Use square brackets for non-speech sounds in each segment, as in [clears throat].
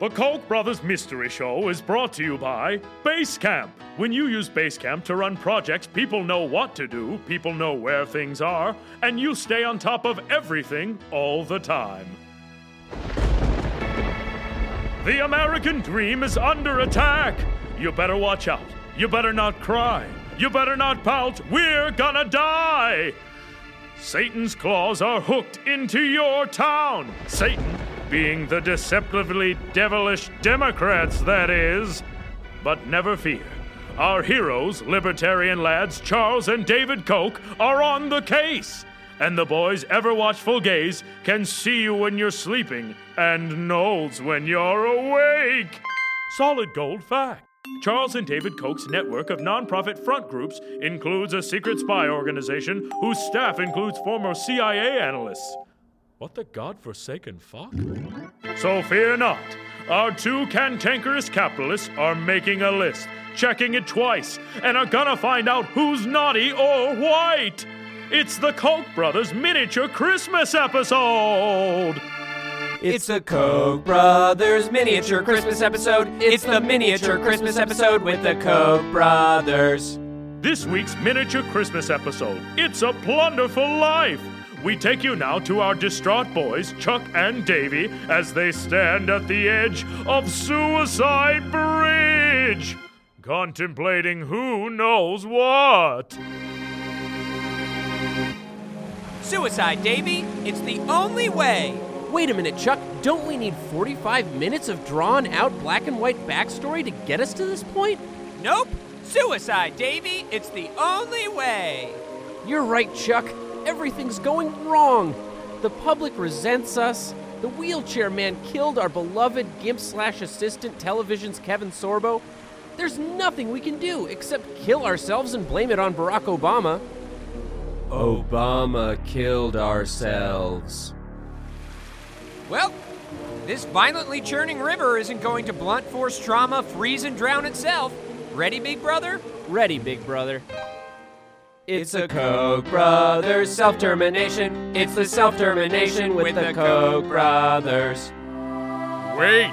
The Koch Brothers Mystery Show is brought to you by Basecamp. When you use Basecamp to run projects, people know what to do, people know where things are, and you stay on top of everything all the time. The American dream is under attack. You better watch out. You better not cry. You better not pout. We're gonna die. Satan's claws are hooked into your town. Satan being the deceptively devilish Democrats, that is. But never fear. Our heroes, libertarian lads Charles and David Koch, are on the case. And the boys' ever watchful gaze can see you when you're sleeping and knows when you're awake. Solid gold fact. Charles and David Koch's network of nonprofit front groups includes a secret spy organization whose staff includes former CIA analysts. What the godforsaken fuck? So fear not. Our two cantankerous capitalists are making a list, checking it twice, and are gonna find out who's naughty or white. It's the Koch brothers miniature Christmas episode. It's the Koch brothers miniature Christmas episode. It's the miniature Christmas episode with the Koch brothers. This week's miniature Christmas episode. It's a plunderful life. We take you now to our distraught boys, Chuck and Davy, as they stand at the edge of Suicide Bridge, contemplating who knows what. Suicide, Davy. It's the only way. Wait a minute, Chuck. Don't we need 45 minutes of drawn out black and white backstory to get us to this point? Nope. Suicide, Davy. It's the only way. You're right, Chuck. Everything's going wrong. The public resents us. The wheelchair man killed our beloved GIMP slash assistant television's Kevin Sorbo. There's nothing we can do except kill ourselves and blame it on Barack Obama. Obama killed ourselves. Well, this violently churning river isn't going to blunt force trauma, freeze, and drown itself. Ready, big brother? Ready, big brother. It's a Koch brothers self termination. It's the self termination with the Koch brothers. Wait!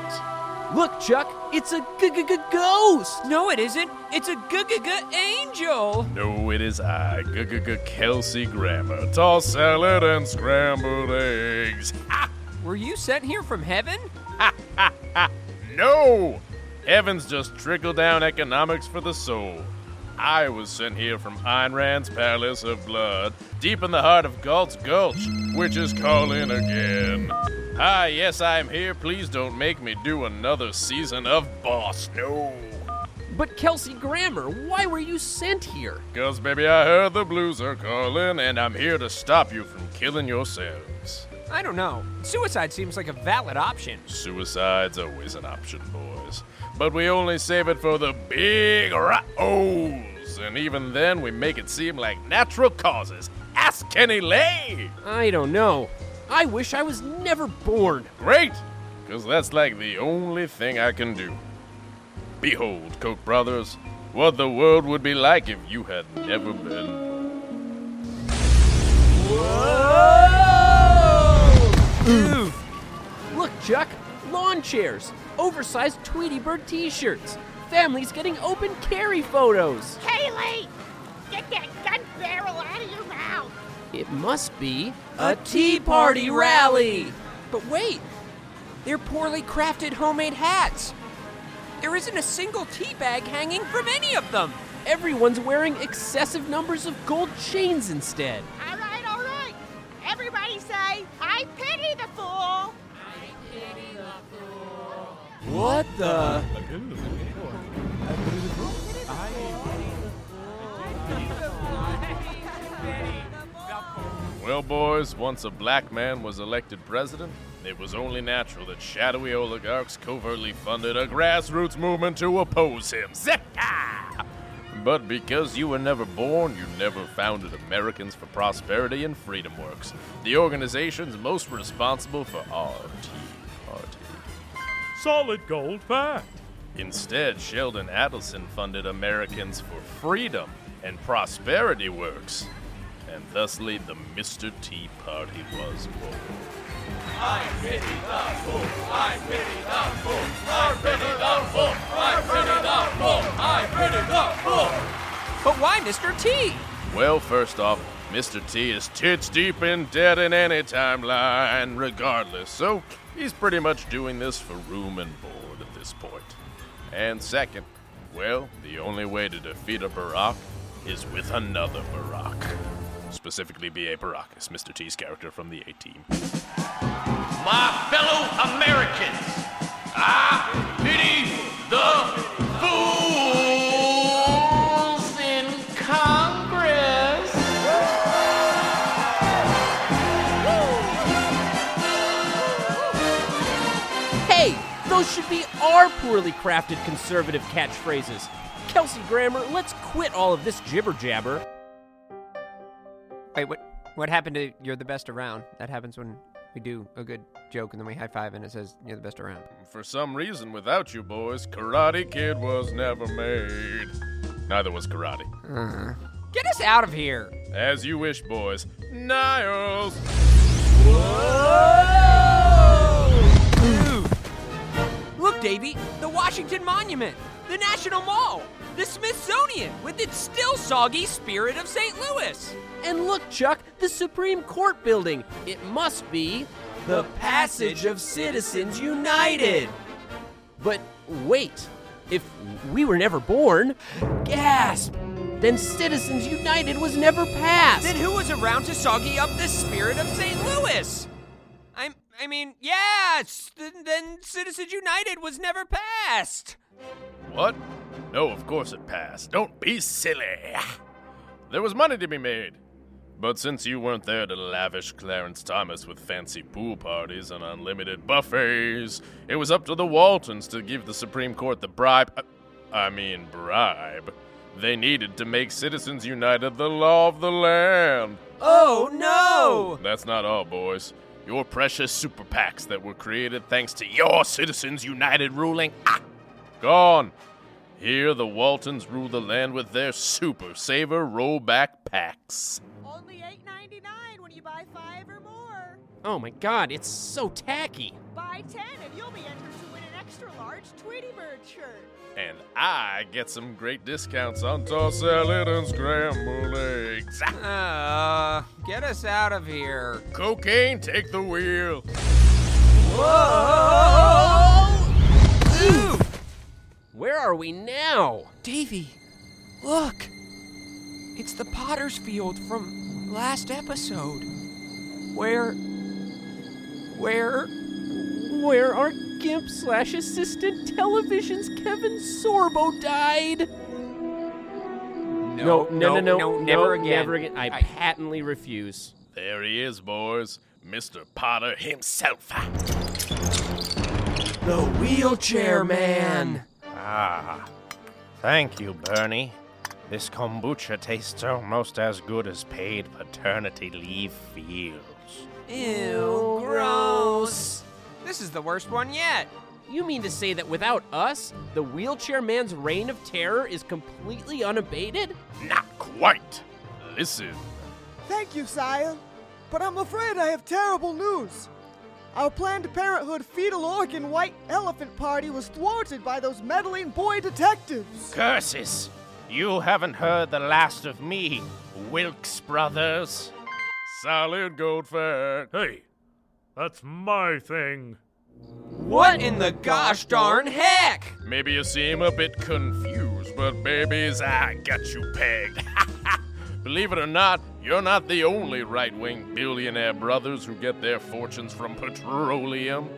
Look, Chuck, it's a g g g ghost. No, it isn't. It's a g g g angel. No, it is I, G G G Kelsey Grammer. Toss salad and scrambled eggs. [laughs] Ha! Were you sent here from heaven? Ha ha ha! No! Heaven's just trickle down economics for the soul. I was sent here from Ayn Rand's Palace of Blood, deep in the heart of Galt's Gulch, which is calling again. Ah, yes, I am here. Please don't make me do another season of Boss. No. But Kelsey Grammer, why were you sent here? Cause, baby, I heard the blues are calling, and I'm here to stop you from killing yourselves. I don't know. Suicide seems like a valid option. Suicide's always an option, boys. But we only save it for the big O's. And even then, we make it seem like natural causes. Ask Kenny Lay! I don't know. I wish I was never born. Great! Because that's like the only thing I can do. Behold, Koch brothers, what the world would be like if you had never been. Look, Chuck, lawn chairs, oversized Tweety Bird t shirts, families getting open carry photos. Kaylee! get that gun barrel out of your mouth. It must be a Tea Party rally. But wait, they're poorly crafted homemade hats. There isn't a single tea bag hanging from any of them. Everyone's wearing excessive numbers of gold chains instead. All right, all right. Everybody say, I pity the fool. What the? Well, boys, once a black man was elected president, it was only natural that shadowy oligarchs covertly funded a grassroots movement to oppose him. [laughs] But because you were never born, you never founded Americans for Prosperity and Freedom Works, the organizations most responsible for Party. Solid gold fact. Instead, Sheldon Adelson funded Americans for Freedom and Prosperity Works. and thusly the Mr. T Party was born. But why Mr. T? Well, first off, Mr. T is tits deep in debt in any timeline, regardless, so he's pretty much doing this for room and board at this point. And second, well, the only way to defeat a Barack is with another Barack. Specifically, B.A. Baracus, Mr. T's character from the A Team. My fellow Americans, I pity the those should be our poorly crafted conservative catchphrases. Kelsey Grammer, let's quit all of this jibber jabber. Wait, what? What happened to "You're the best around"? That happens when we do a good joke and then we high five and it says "You're the best around." For some reason, without you boys, Karate Kid was never made. Neither was Karate. Uh-huh. Get us out of here! As you wish, boys. Niles! Look, Davy, the Washington Monument, the National Mall, the Smithsonian with its still soggy Spirit of St. Louis. And look, Chuck, the Supreme Court building. It must be the Passage of Citizens United. But wait, if we were never born, gasp, then Citizens United was never passed. Then who was around to soggy up the Spirit of St. Louis? I'm, mean, yes, then, then Citizens United was never passed. What? No, of course it passed. Don't be silly. There was money to be made. But since you weren't there to lavish Clarence Thomas with fancy pool parties and unlimited buffets, it was up to the Waltons to give the Supreme Court the bribe. uh, I mean, bribe. They needed to make Citizens United the law of the land. Oh no! That's not all, boys. Your precious super PACs that were created thanks to your Citizens United ruling, ah, gone. Here, the Waltons rule the land with their super saver rollback packs. Only $8.99 when you buy five or more. oh my god, it's so tacky. Buy 10 and you'll be extra large Tweety Bird shirt. And I get some great discounts on tossed salad and scrambled eggs. [laughs] Ah, Uh, get us out of here. Cocaine, take the wheel. Whoa! Ooh! Where are we now? Davy, look! It's the Potter's Field from last episode. Where. Where. Where our Gimp slash assistant television's Kevin Sorbo died. No, no, no, no, never again. Never again. I, patently refuse. There he is, boys. Mr. Potter himself. The wheelchair man. Ah, thank you, Bernie. This kombucha tastes almost as good as paid paternity leave feels. Ew, gross. This is the worst one yet. You mean to say that without us, the wheelchair man's reign of terror is completely unabated? Not quite. Listen. Thank you, sire. But I'm afraid I have terrible news. Our Planned Parenthood fetal organ white elephant party was thwarted by those meddling boy detectives. Curses! You haven't heard the last of me, Wilks Brothers. Solid gold fact. Hey, that's my thing. What in the gosh darn heck? Maybe you seem a bit confused, but babies, I got you pegged. [laughs] Believe it or not, you're not the only right wing billionaire brothers who get their fortunes from petroleum.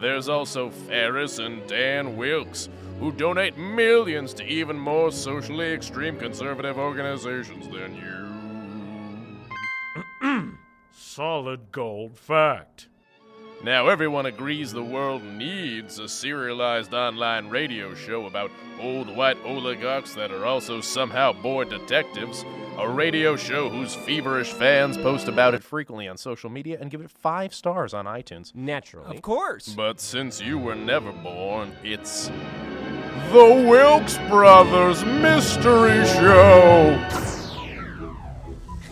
There's also Farris and Dan Wilks, who donate millions to even more socially extreme conservative organizations than you. [clears throat] Solid gold fact. Now, everyone agrees the world needs a serialized online radio show about old white oligarchs that are also somehow bored detectives. A radio show whose feverish fans post about it frequently on social media and give it five stars on iTunes. Naturally. Of course. But since you were never born, it's the Wilks Brothers Mystery Show.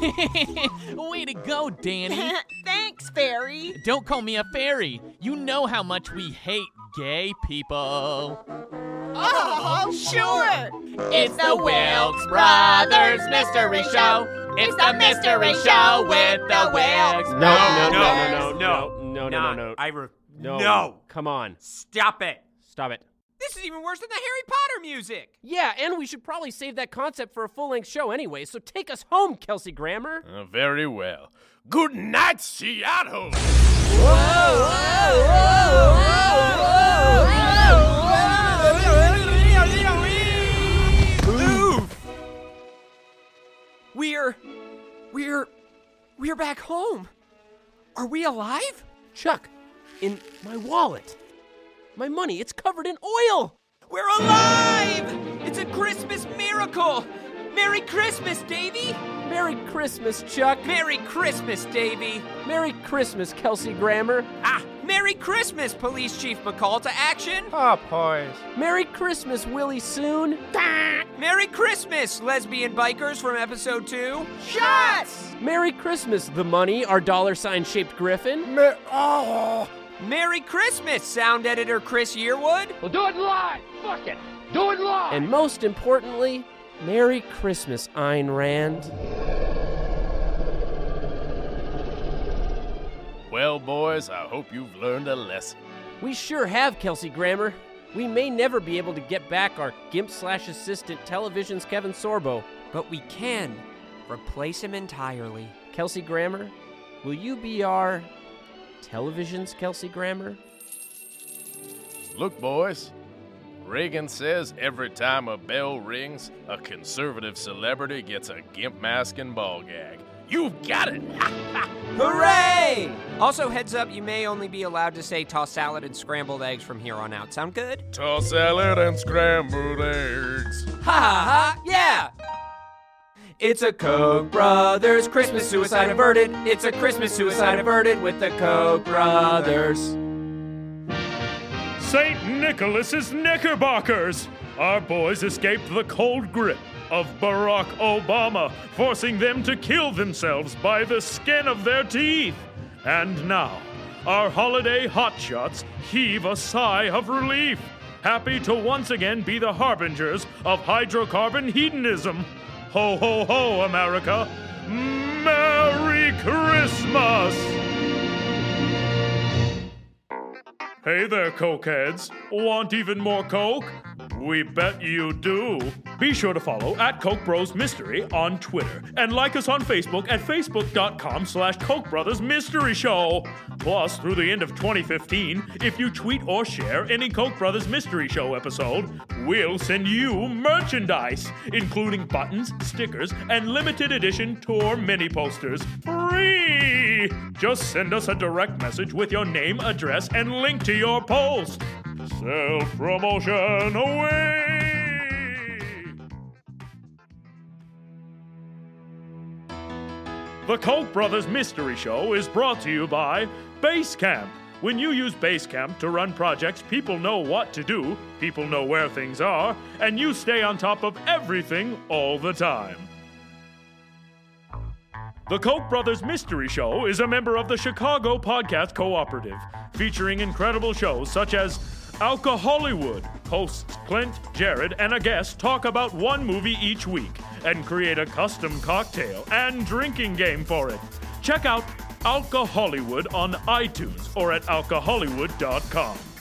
[laughs] Way to go, Danny. [laughs] Thanks, Fairy. Don't call me a fairy. You know how much we hate gay people. Oh, sure. It's the Wilks Brothers Mystery Show. It's the mystery show with the Wilks No, Brothers. no, no, no, no, no, no, no, no, no. I re- No. no. Come on. Stop it. Stop it. This is even worse than the Harry Potter music. Yeah, and we should probably save that concept for a full length show anyway, so take us home, Kelsey Grammer. Uh, very well. Good night, Seattle. Oof. We're. We're. We're back home. Are we alive? Chuck, in my wallet. My money, it's covered in oil. We're alive! It's a Christmas miracle! Merry Christmas, Davy! Merry Christmas, Chuck. Merry Christmas, Davy! Merry Christmas, Kelsey Grammer. Ah, Merry Christmas, Police Chief McCall to action! Ah, boys. Merry Christmas, Willie Soon. Merry Christmas, lesbian bikers from episode 2! Shots! Merry Christmas, the money, our dollar sign shaped griffin. Me- oh. Merry Christmas, sound editor Chris Yearwood! Well, do it live. Fuck it. Do it live. And most importantly, Merry Christmas, Ayn Rand. Well, boys, I hope you've learned a lesson. We sure have, Kelsey Grammer. We may never be able to get back our gimp slash assistant television's Kevin Sorbo. But we can replace him entirely. Kelsey Grammer, will you be our television's Kelsey Grammer? Look, boys. Reagan says every time a bell rings, a conservative celebrity gets a gimp mask and ball gag. You've got it! [laughs] Hooray! Also, heads up, you may only be allowed to say toss salad and scrambled eggs from here on out. Sound good? Toss salad and scrambled eggs. Ha ha ha! Yeah! It's a Koch brothers Christmas suicide averted. It's a Christmas suicide averted with the Koch brothers. St. Nicholas's Knickerbockers! Our boys escaped the cold grip of Barack Obama, forcing them to kill themselves by the skin of their teeth. And now, our holiday hotshots heave a sigh of relief, happy to once again be the harbingers of hydrocarbon hedonism. Ho, ho, ho, America! Merry Christmas! Hey there, Cokeheads. Want even more Coke? We bet you do. Be sure to follow at Koch Bros Mystery on Twitter and like us on Facebook at facebook.com slash Koch Brothers Mystery Show. Plus, through the end of 2015, if you tweet or share any Koch Brothers Mystery Show episode, we'll send you merchandise, including buttons, stickers, and limited edition tour mini posters. Free! Just send us a direct message with your name, address, and link to your post. Self promotion away! The Koch brothers Mystery Show is brought to you by Basecamp. When you use Basecamp to run projects, people know what to do, people know where things are, and you stay on top of everything all the time. The Koch brothers Mystery Show is a member of the Chicago Podcast Cooperative, featuring incredible shows such as Alcohollywood. Hosts Clint, Jared, and a guest talk about one movie each week and create a custom cocktail and drinking game for it. Check out Alcohollywood on iTunes or at alcohollywood.com.